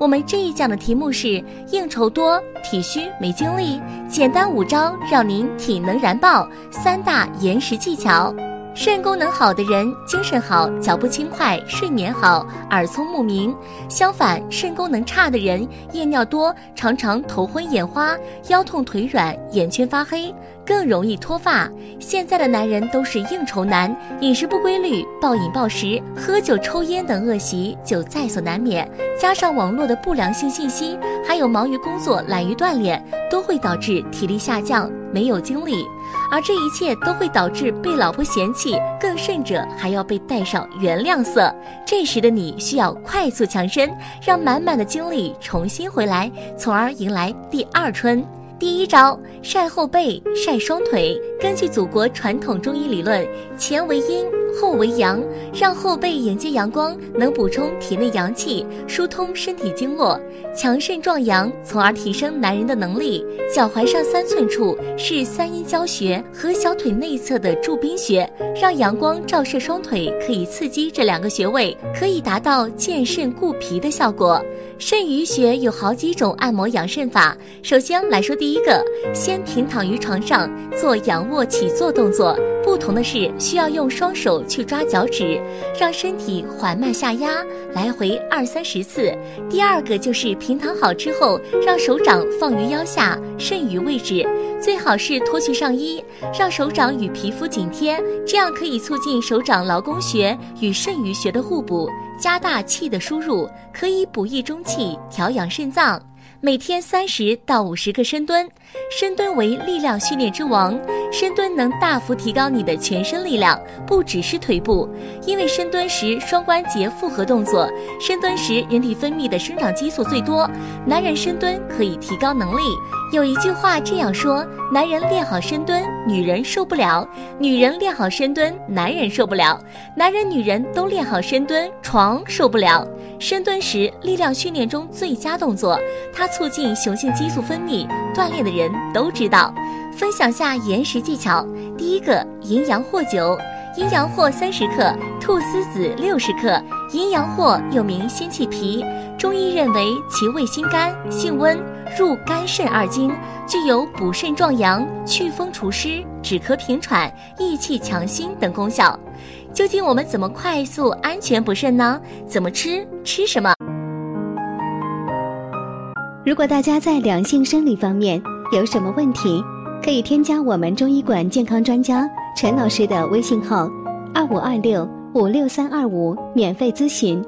我们这一讲的题目是应酬多、体虚没精力，简单五招让您体能燃爆，三大延时技巧。肾功能好的人精神好，脚步轻快，睡眠好，耳聪目明。相反，肾功能差的人夜尿多，常常头昏眼花，腰痛腿软，眼圈发黑，更容易脱发。现在的男人都是应酬男，饮食不规律，暴饮暴食，喝酒抽烟等恶习就在所难免。加上网络的不良性信息，还有忙于工作、懒于锻炼，都会导致体力下降，没有精力。而这一切都会导致被老婆嫌弃，更甚者还要被带上原谅色。这时的你需要快速强身，让满满的精力重新回来，从而迎来第二春。第一招，晒后背、晒双腿。根据祖国传统中医理论，前为阴。后为阳，让后背迎接阳光，能补充体内阳气，疏通身体经络，强肾壮阳，从而提升男人的能力。脚踝上三寸处是三阴交穴和小腿内侧的柱宾穴，让阳光照射双腿，可以刺激这两个穴位，可以达到健肾固脾的效果。肾俞穴有好几种按摩养肾法，首先来说第一个，先平躺于床上做仰卧起坐动作。不同的是，需要用双手去抓脚趾，让身体缓慢下压，来回二三十次。第二个就是平躺好之后，让手掌放于腰下肾俞位置，最好是脱去上衣，让手掌与皮肤紧贴，这样可以促进手掌劳宫穴与肾俞穴的互补，加大气的输入，可以补益中气，调养肾脏。每天三十到五十个深蹲，深蹲为力量训练之王。深蹲能大幅提高你的全身力量，不只是腿部，因为深蹲时双关节复合动作，深蹲时人体分泌的生长激素最多。男人深蹲可以提高能力。有一句话这样说：男人练好深蹲，女人受不了；女人练好深蹲，男人受不了；男人女人都练好深蹲，床受不了。深蹲时力量训练中最佳动作，它促进雄性激素分泌，锻炼的人都知道。分享下延时技巧，第一个阴阳藿酒，阴阳藿三十克，菟丝子六十克。阴阳藿又名仙气皮，中医认为其味辛甘，性温，入肝肾二经，具有补肾壮阳、祛风除湿、止咳平喘、益气强心等功效。究竟我们怎么快速安全补肾呢？怎么吃？吃什么？如果大家在两性生理方面有什么问题，可以添加我们中医馆健康专家陈老师的微信号：二五二六五六三二五，免费咨询。